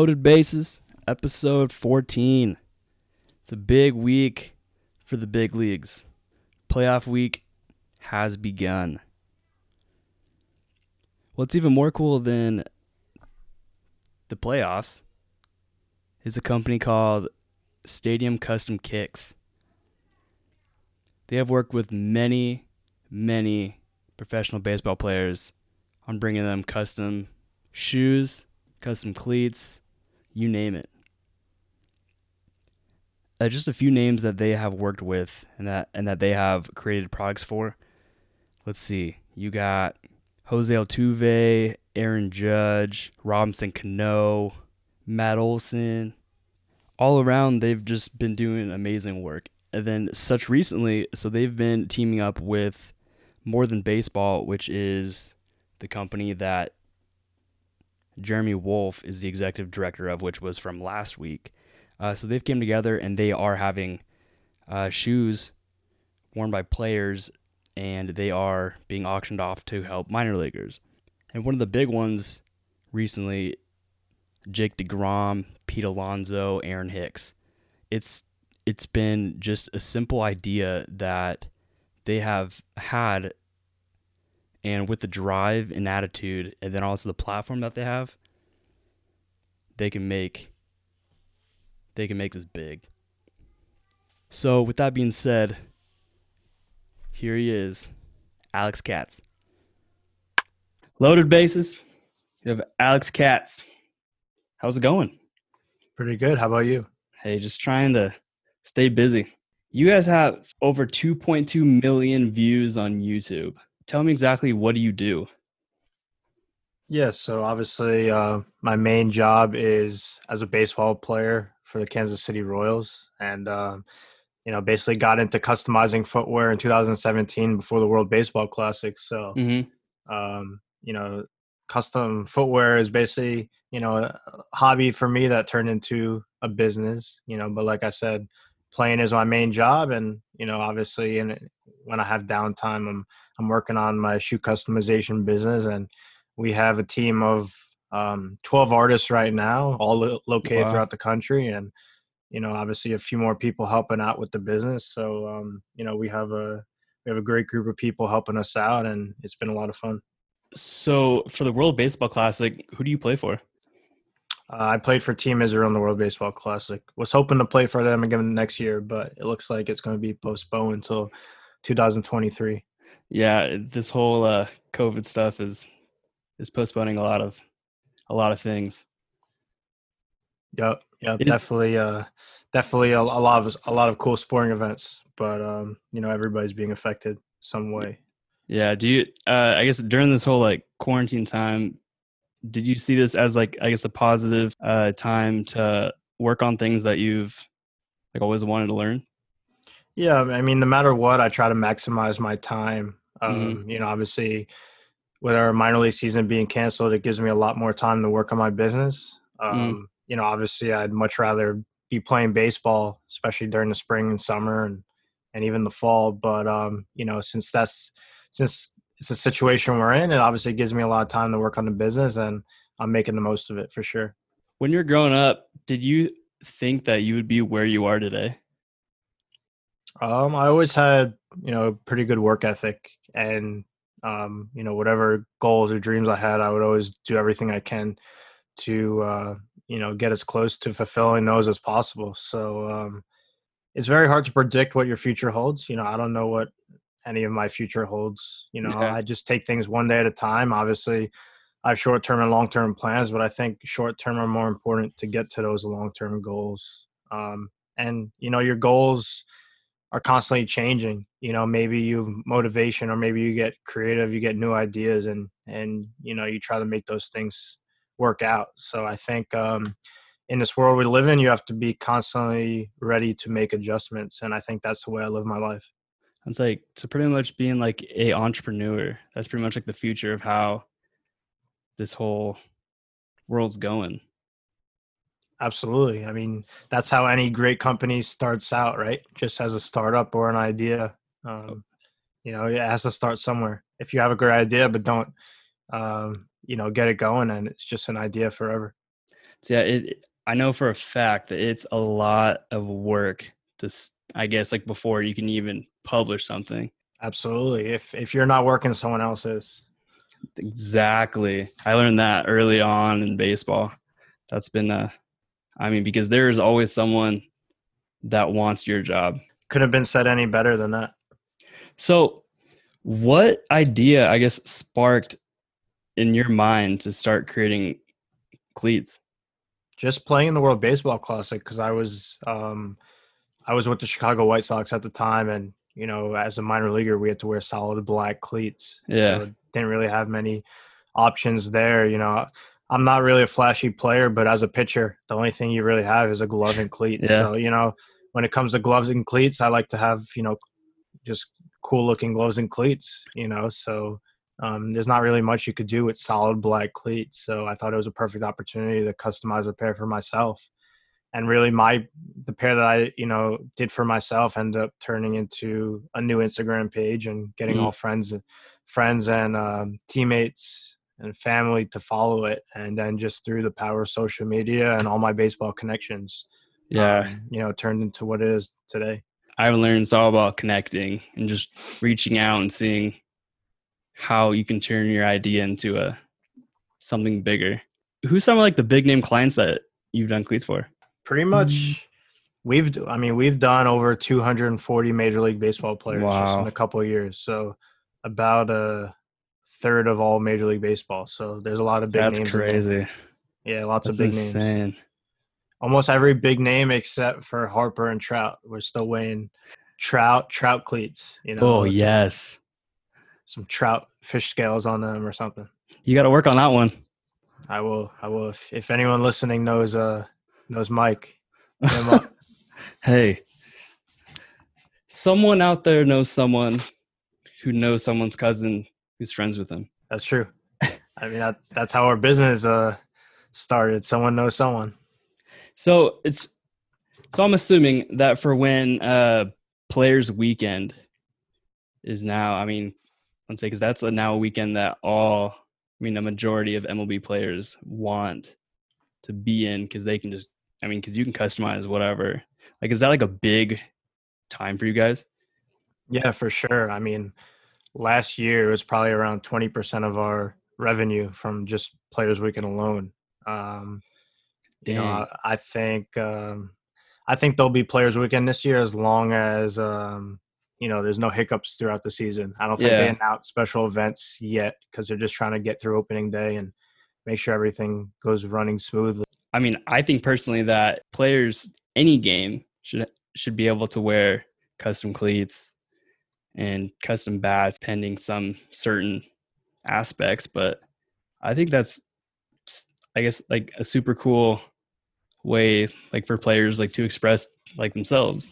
Loaded Bases, episode 14. It's a big week for the big leagues. Playoff week has begun. What's even more cool than the playoffs is a company called Stadium Custom Kicks. They have worked with many, many professional baseball players on bringing them custom shoes, custom cleats, you name it. Uh, just a few names that they have worked with and that and that they have created products for. Let's see. You got Jose Altuve, Aaron Judge, Robinson Cano, Matt Olson. All around, they've just been doing amazing work. And then, such recently, so they've been teaming up with More Than Baseball, which is the company that Jeremy Wolf is the executive director of, which was from last week. Uh, so they've came together and they are having uh, shoes worn by players, and they are being auctioned off to help minor leaguers. And one of the big ones recently, Jake DeGrom, Pete Alonso, Aaron Hicks. It's it's been just a simple idea that they have had and with the drive and attitude and then also the platform that they have they can make they can make this big. So with that being said here he is alex katz. Loaded bases. You have alex katz. How's it going? Pretty good. How about you? hey just trying to stay busy. You guys have over 2.2 million views on youtube tell me exactly what do you do Yeah, so obviously, uh, my main job is as a baseball player for the Kansas City Royals, and um, you know, basically got into customizing footwear in 2017 before the World Baseball Classic. So, mm-hmm. um, you know, custom footwear is basically you know a hobby for me that turned into a business. You know, but like I said, playing is my main job, and you know, obviously, and when I have downtime, I'm I'm working on my shoe customization business and we have a team of um, 12 artists right now all lo- located Wow. throughout the country and you know obviously a few more people helping out with the business so um, you know we have a we have a great group of people helping us out and it's been a lot of fun So for the World Baseball Classic, who do you play for? Uh, i played for team israel in the world baseball classic was hoping to play for them again next year but it looks like it's going to be postponed until 2023 Yeah, this whole uh, COVID stuff is is postponing a lot of a lot of things. Yep, yep, It definitely, uh, definitely a, a lot of a lot of cool sporting events, but um, you know everybody's being affected some way. Yeah. Do you? Uh, I guess during this whole like quarantine time, did you see this as like I guess a positive uh, time to work on things that you've like always wanted to learn? Yeah, I mean, no matter what, I try to maximize my time. Um, Mhm. You know, obviously, with our minor league season being canceled, it gives me a lot more time to work on my business. Um, You know, obviously, I'd much rather be playing baseball, especially during the spring and summer, and and even the fall. But um, you know, since that's since it's a situation we're in, it obviously gives me a lot of time to work on the business, and I'm making the most of it for sure. When you're growing up, did you think that you would be where you are today? Um, I always had, you know, pretty good work ethic and um, you know, whatever goals or dreams I had, I would always do everything I can to uh, you know, get as close to fulfilling those as possible. So um it's very hard to predict what your future holds. You know, I don't know what any of my future holds. You know, Yeah. I just take things one day at a time. Obviously, I have short term and long term plans, but I think short term are more important to get to those long term goals. Um, and you know, your goals are constantly changing. You know, maybe you have motivation, or maybe you get creative, you get new ideas, and and you know, you try to make those things work out. So I think um, in this world we live in, you have to be constantly ready to make adjustments, and I think that's the way I live my life. It's like so pretty much being like a entrepreneur. That's pretty much like the future of how this whole world's going. Absolutely. I mean, that's how any great company starts out, right? Just as a startup or an idea. Um, you know, it has to start somewhere. If you have a great idea, but don't, um, you know, get it going, and it's just an idea forever. So yeah, it. I know for a fact that it's a lot of work to. i guess like before you can even publish something. Absolutely. If if you're not working, someone else is. Exactly. I learned that early on in baseball. That's been uh I mean because there is always someone that wants your job. Couldn't have been said any better than that. So what idea I guess sparked in your mind to start creating cleats? Just playing in the World Baseball Classic because I was um, I was with the Chicago White Sox at the time, and you know, as a minor leaguer, we had to wear solid black cleats. Yeah. so didn't really have many options there. You know, I'm not really a flashy player, but as a pitcher, the only thing you really have is a glove and cleats. Yeah. So you know, when it comes to gloves and cleats, I like to have you know just cool looking gloves and cleats. You know, so um, there's not really much you could do with solid black cleats. So I thought it was a perfect opportunity to customize a pair for myself. And really, my the pair that I you know did for myself ended up turning into a new Instagram page and getting Mhm. all friends, friends and um, teammates and family to follow it. And then just through the power of social media and all my baseball connections, Yeah. um, you know, turned into what it is today. I've learned it's all about connecting and just reaching out and seeing how you can turn your idea into a something bigger. Who's some of like the big name clients that you've done cleats for? Pretty much, we've I mean we've done over 240 Major League Baseball players just in a couple of years. So about a third of all Major League Baseball. So there's a lot of big That's names. crazy. Yeah, lots That's of big names. Almost every big name except for Harper and Trout. We're still weighing Trout Trout cleats. You know, Oh some- yes. some Trout fish scales on them or something. You got to work on that one. I will. I will. If, if anyone listening knows uh knows Mike, hit him up. Hey, someone out there knows someone who knows someone's cousin who's friends with him. That's true. I mean, that, that's how our business uh, started. Someone knows someone. So it's so I'm assuming that for when uh players weekend is now, I mean, let's say because that's a, now a weekend that all I mean a majority of MLB players want to be in because they can just I mean because you can customize whatever. Like is that like a big time for you guys? Yeah, for sure. I mean, last year it was probably around 20% of our revenue from just Players Weekend alone. Um, you know, I, I think um, I think there'll be Players Weekend this year as long as um, you know there's no hiccups throughout the season. I don't think they Yeah. announce special events yet because they're just trying to get through opening day and make sure everything goes running smoothly. I mean, I think personally that players any game should should be able to wear custom cleats and custom bats pending some certain aspects, but I think that's I guess like a super cool way like for players like to express like themselves.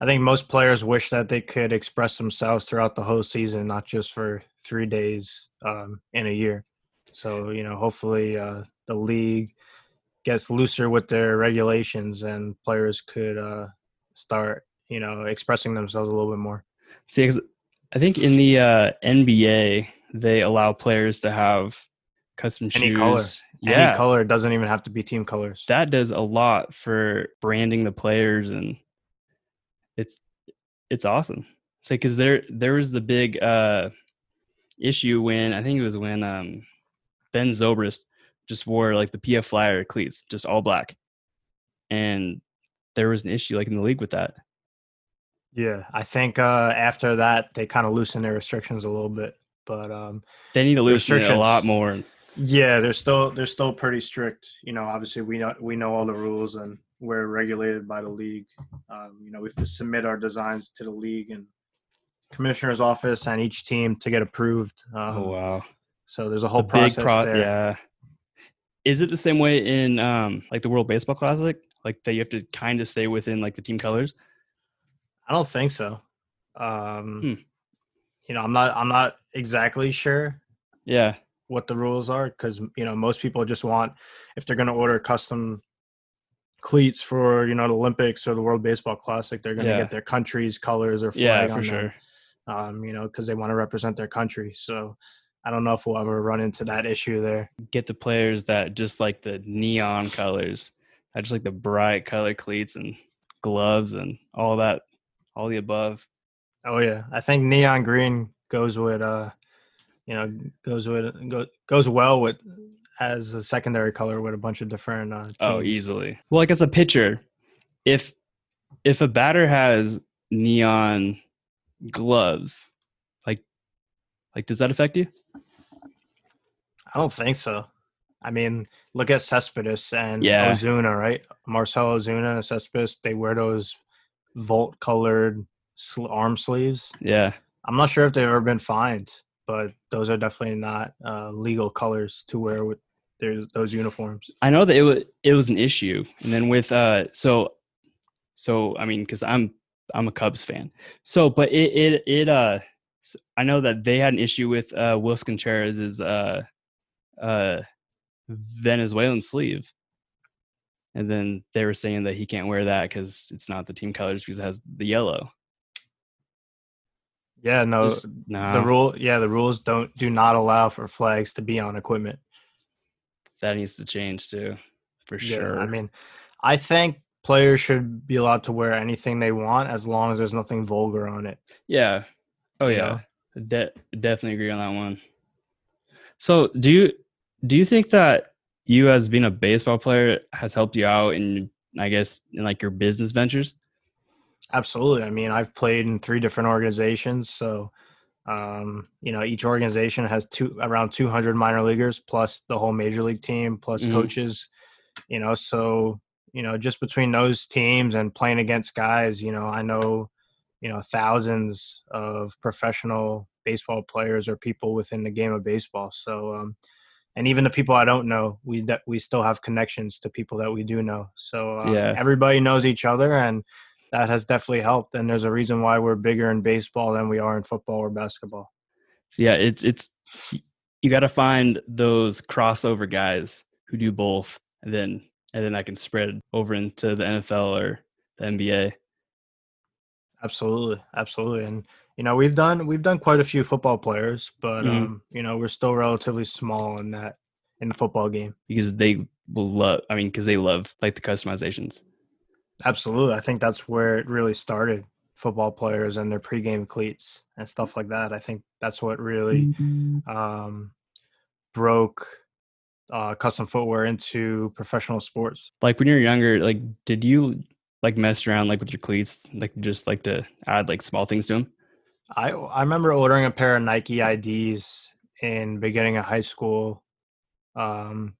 I think most players wish that they could express themselves throughout the whole season, not just for three days um, in a year. So, you know, hopefully uh, the league gets looser with their regulations and players could uh, start, you know, expressing themselves a little bit more. See, I think in the uh, NBA they allow players to have custom Any shoes. color. Yeah, Any color doesn't even have to be team colors. that does a lot for branding the players and it's it's awesome so because there there was the big uh issue when i think it was when um ben zobrist just wore like the pf flyer cleats just all black and there was an issue like in the league with that Yeah, I think uh, after that they kind of loosened their restrictions a little bit, but um, they need to loosen it a lot more Yeah, they're still they're still pretty strict. You know, obviously we know we know all the rules and we're regulated by the league. Um, you know, we have to submit our designs to the league and commissioner's office and each team to get approved. Um, oh wow So there's a whole The process pro- there. yeah is it the same way in um like the world baseball classic like that you have to kind of stay within like the team colors I don't think so. Um, Hmm. You know, I'm not I'm not exactly sure yeah what the rules are because you know most people just want if they're going to order custom cleats for you know the Olympics or the World Baseball Classic, they're going to Yeah. get their country's colors or flag yeah on for them. sure um, you know, because they want to represent their country. So I don't know if we'll ever run into that issue there. Get the players that just like the neon colors, I just like the bright color cleats and gloves and all that, all the above. Oh yeah, I think neon green goes with uh, you know, goes with go, goes well with as a secondary color with a bunch of different. Uh, teams. Oh, easily. Well, like as a pitcher, if if a batter has neon gloves, like does that affect you? I don't think so. I mean, look at Cespedes and Yeah. Ozuna, right? Marcelo Ozuna and Cespedes, they wear those volt colored sl- arm sleeves. Yeah. I'm not sure if they've ever been fined, but those are definitely not uh, legal colors to wear with their, those uniforms. I know that it was it was an issue, and then with uh, so, so I mean, because I'm I'm a Cubs fan, so but it it it uh, s- I know that they had an issue with uh, Willson Contreras' uh, uh, Venezuelan sleeve, and then they were saying that he can't wear that because it's not the team colors because it has the yellow. Yeah, no, Just- nah, the rule, yeah, the rules don't do not allow for flags to be on equipment. that needs to change too, for Yeah, sure. I mean, I think players should be allowed to wear anything they want as long as there's nothing vulgar on it. Yeah. Oh you yeah. know? De- definitely agree on that one. So, do you do you think that you as being a baseball player has helped you out in I guess in like your business ventures? Absolutely. I mean, I've played in three different organizations, so um, you know, each organization has two around 200 minor leaguers plus the whole major league team plus Mhm. coaches. You know, so you know, just between those teams and playing against guys, you know, I know, you know, thousands of professional baseball players or people within the game of baseball. So, um, and even the people I don't know, we de- we still have connections to people that we do know. So um, Yeah. everybody knows each other, and that has definitely helped. And there's a reason why we're bigger in baseball than we are in football or basketball. So yeah, it's it's you got to find those crossover guys who do both, and then and then I can spread over into the NFL or the NBA. Absolutely, absolutely, and you know we've done we've done quite a few football players, but Mhm. um, you know we're still relatively small in that in the football game. because they will love. I mean, because they love like the customizations. Absolutely, I think that's where it really started. Football players and their pregame cleats and stuff like that. I think that's what really um, broke uh, custom footwear into professional sports. like when you're younger like did you like mess around like with your cleats like just like to add like small things to them I I remember ordering a pair of Nike IDs in beginning of high school. Um,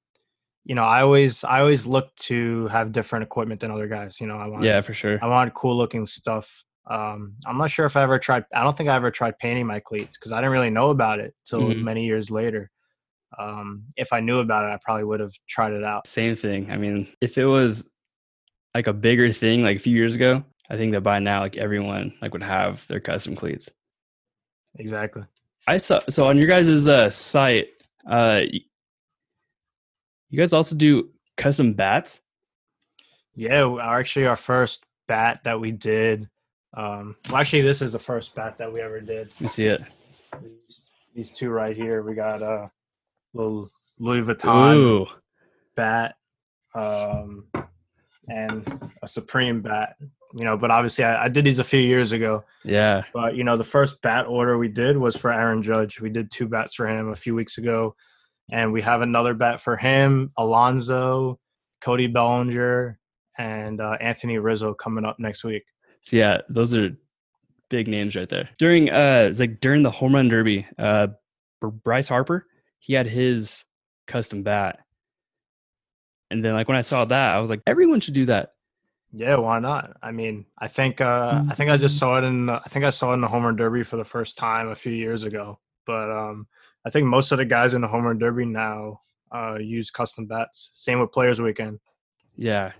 you know, I always I always look to have different equipment than other guys. You know, I want yeah for sure I wanted cool looking stuff. Um, I'm not sure if I ever tried. I don't think I ever tried painting my cleats because I didn't really know about it till Mhm. many years later. Um, if I knew about it, I probably would have tried it out. same thing i mean if it was like a bigger thing like a few years ago i think that by now like everyone like would have their custom cleats Exactly. i saw so on your guys' uh site uh you guys also do custom bats Yeah, actually, our first bat that we did. Um, well, actually, this is the first bat that we ever did. you see it These, these two right here. We got a little Louis Vuitton ooh bat, um, and a Supreme bat. You know, but obviously, I, I did these a few years ago. yeah But you know, the first bat order we did was for Aaron Judge. We did two bats for him a few weeks ago, and we have another bat for him, Alonso, Cody Bellinger, and uh, Anthony Rizzo coming up next week. So yeah, those are big names right there. During uh, it's like during the home run derby, uh, Bryce Harper, he had his custom bat, and then like when I saw that, I was like, everyone should do that. Yeah, why not? I mean, I think uh, I think I just saw it in the, I think I saw it in the home run derby for the first time a few years ago. But um, I think most of the guys in the home run derby now uh, use custom bats. Same with Players Weekend. Yeah,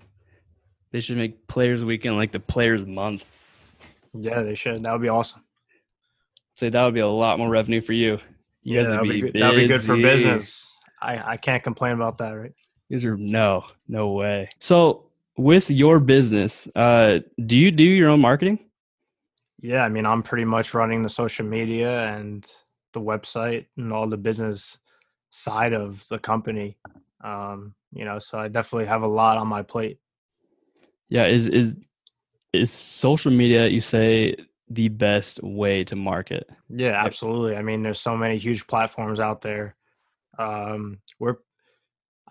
they should make Players Weekend like the Players Month. Yeah, they should. That would be awesome. Say that would be a lot more revenue for you. You guys that'd would be, good. That'd be good for business. I, I can't complain about that, right? These are no, no way. So with your business, uh, do you do your own marketing? Yeah, I mean, I'm pretty much running the social media and the website and all the business side of the company. Um, you know, so I definitely have a lot on my plate. Yeah, is is is social media you say the best way to market? Yeah, absolutely. I mean, there's so many huge platforms out there. Um, we're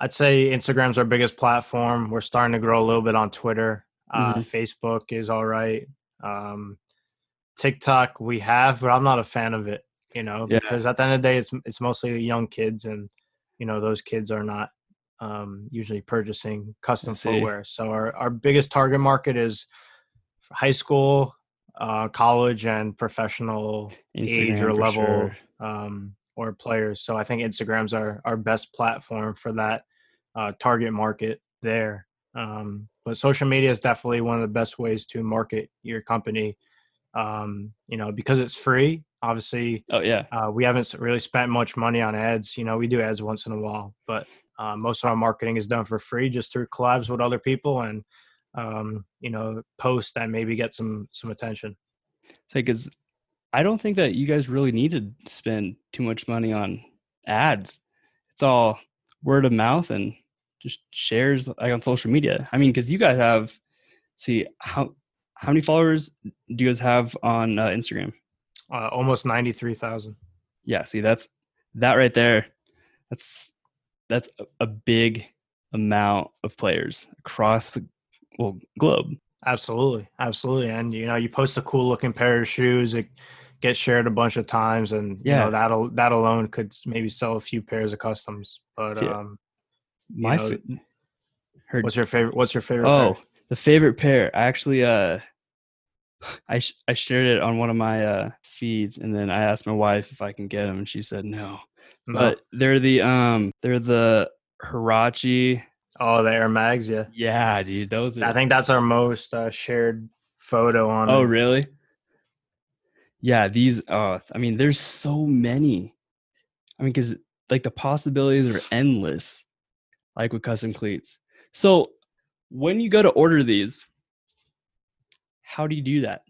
I'd say Instagram's our biggest platform. We're starting to grow a little bit on Twitter. Uh, Mhm. Facebook is all right. Um, TikTok we have, but I'm not a fan of it. You know, Yeah. because at the end of the day, it's it's mostly young kids, and you know those kids are not um, usually purchasing custom footwear. So our our biggest target market is high school, uh, college, and professional age or level sure. um, or players. So I think Instagram's our our best platform for that uh, target market there. Um, but social media is definitely one of the best ways to market your company. Um, you know, because it's free. Obviously, Oh yeah. uh, we haven't really spent much money on ads. You know, we do ads once in a while, but uh, most of our marketing is done for free, just through collabs with other people and um, you know posts that maybe get some some attention. It's like, cause I don't think that you guys really need to spend too much money on ads. It's all word of mouth and just shares like on social media. I mean, because you guys have, see how how many followers do you guys have on uh, Instagram? Uh, almost ninety three thousand. Yeah, see that's that right there. That's that's a, a big amount of players across the well globe. Absolutely, absolutely, and you know, you post a cool looking pair of shoes, it gets shared a bunch of times, and you know that that alone could maybe sell a few pairs of customs. But um, My know, fa- heard what's your favorite? What's your favorite? Oh, pair? the favorite pair. I actually uh I sh- I shared it on one of my uh feeds and then I asked my wife if I can get them and she said no. No. But they're the um they're the Huarache. Oh, the Air Mags, yeah. Yeah, dude, those are I think that's our most uh, shared photo on. Oh, it. really? Yeah, these uh I mean there's so many. I mean cuz like the possibilities are endless like with custom cleats. So, when you go to order these how do you do that?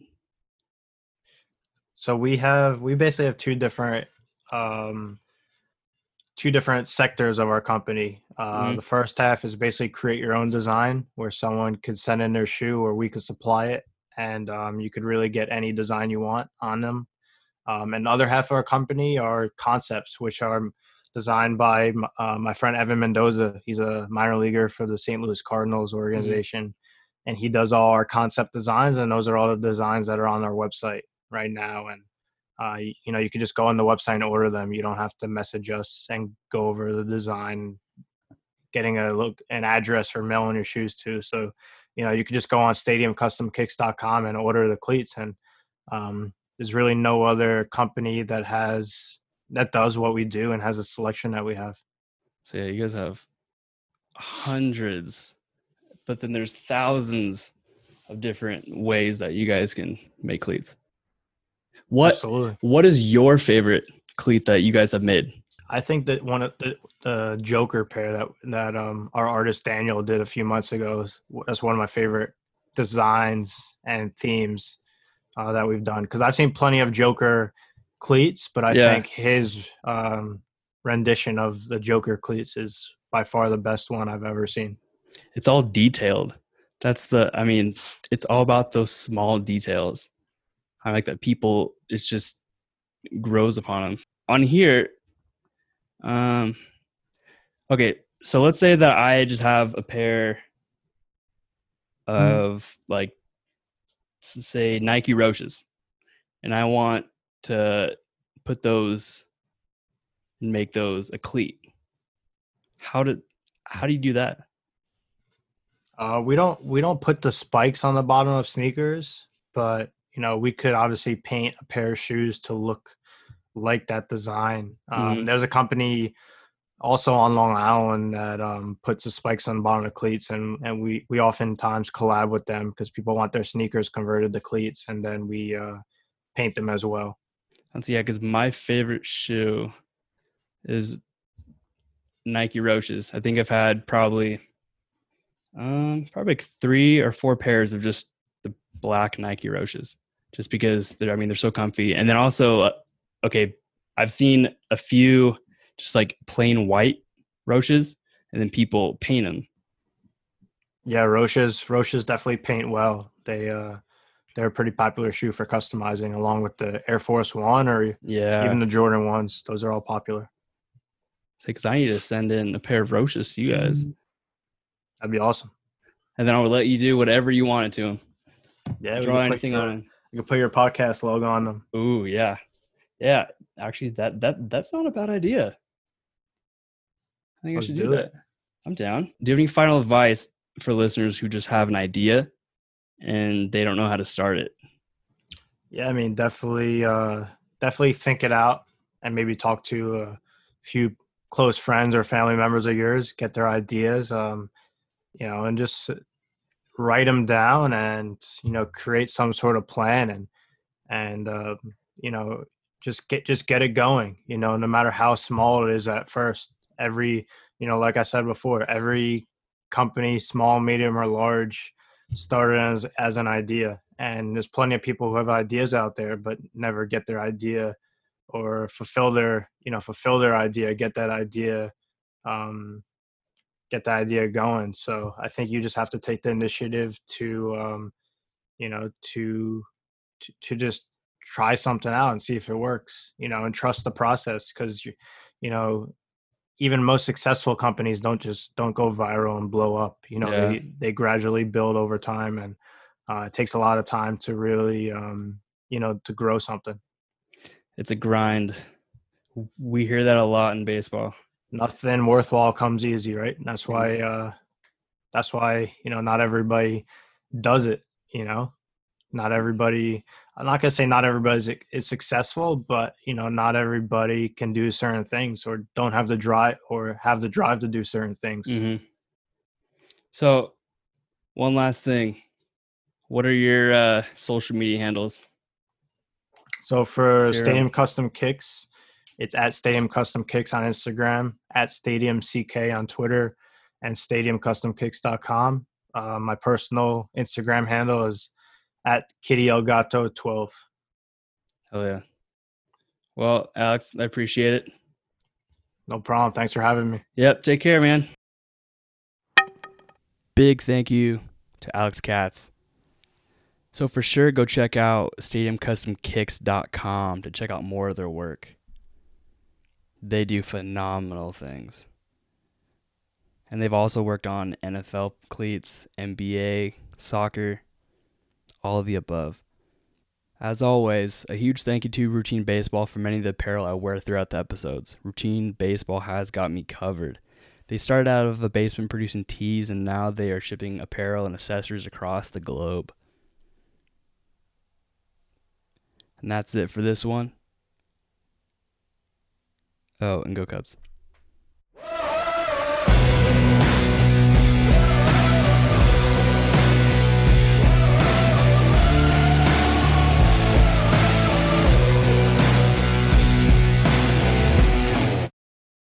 So we have we basically have two different um two different sectors of our company. Uh Mhm. the first half is basically create your own design where someone could send in their shoe or we could supply it and um, you could really get any design you want on them. Um, and the other half of our company are concepts, which are designed by m- uh, my friend Evan Mendoza. He's a minor leaguer for the St. Louis Cardinals organization, and he does all our concept designs. And those are all the designs that are on our website right now. And uh, you, know, you can just go on the website and order them. You don't have to message us and go over the design, getting a look an address for mailing your shoes to. So, you know, you can just go on stadiumcustomkicks.com and order the cleats. And um, there's really no other company that has that does what we do and has a selection that we have. So yeah, you guys have hundreds, but then there's thousands of different ways that you guys can make cleats. What Absolutely. what is your favorite cleat that you guys have made? I think that one of the, the Joker pair that that um our artist Daniel did a few months ago is- that's one of my favorite designs and themes uh, that we've done because I've seen plenty of Joker cleats, but I Yeah. think his um, rendition of the Joker cleats is by far the best one I've ever seen. It's all detailed. That's the I mean, it's all about those small details. I like that people it's just grows upon them. On here, um okay, so let's say that I just have a pair of like say Nike Roshes and I want to put those and make those a cleat. How did how do you do that? Uh, we don't we don't put the spikes on the bottom of sneakers, but you know we could obviously paint a pair of shoes to look like that design. Um, Mhm. There's a company also on Long Island that um, puts the spikes on the bottom of cleats, and and we we oftentimes collab with them because people want their sneakers converted to cleats, and then we uh, paint them as well. That's yeah, because my favorite shoe is Nike Roshes. I think I've had probably um probably like three or four pairs of just black Nike Roshes, just because they're I mean they're so comfy. And then also, uh, okay, I've seen a few just like plain white Roshes, and then people paint them. Yeah, Roshes Roshes definitely paint well. They uh they're a pretty popular shoe for customizing along with the Air Force One or Yeah, even the Jordan ones. Those are all popular. because I need to send in a pair of Roshes to you guys, That'd be awesome. and then I would let you do whatever you wanted to them. Yeah, Draw anything the- on. You can put your podcast logo on them. Ooh, yeah, yeah. Actually, that that that's not a bad idea. I think Let's I should do, do it. I'm down. Do you have any final advice for listeners who just have an idea and they don't know how to start it? Yeah, I mean, definitely, uh, definitely think it out and maybe talk to a few close friends or family members of yours, get their ideas, um, you know, and just write them down and you know create some sort of plan and and uh, you know just get just get it going. You know, no matter how small it is at first, every you know, like I said before, every company, small, medium, or large, started as as an idea and there's plenty of people who have ideas out there but never get their idea or fulfill their you know fulfill their idea get that idea um get the idea going so i think you just have to take the initiative to um you know to to, to just try something out and see if it works you know and trust the process because you you know even most successful companies don't just don't go viral and blow up you know Yeah. they they gradually build over time and uh, it takes a lot of time to really um you know to grow something It's a grind. We hear that a lot in baseball. Nothing worthwhile comes easy right and that's why uh that's why you know not everybody does it you know not everybody i'm not going to say not everybody is, is successful but you know not everybody can do certain things or don't have the drive or have the drive to do certain things hmm So, one last thing. What are your uh, social media handles? So for Zero. Stadium Custom Kicks, it's at Stadium Custom Kicks on Instagram, at Stadium CK on Twitter, and StadiumCustomKicks.com. Uh, my personal Instagram handle is at Kitty Elgato 12. Hell yeah. Well, Alex, I appreciate it. No problem. Thanks for having me. Yep. Take care, man. Big thank you to Alex Katz. So, for sure, go check out stadiumcustomkicks.com to check out more of their work. They do phenomenal things. And they've also worked on NFL cleats, NBA, soccer, all of the above. As always, a huge thank you to Routine Baseball for many of the apparel I wear throughout the episodes. Routine Baseball has got me covered. They started out of a basement producing tees, and now they are shipping apparel and accessories across the globe. And that's it for this one. Oh, and go Cubs.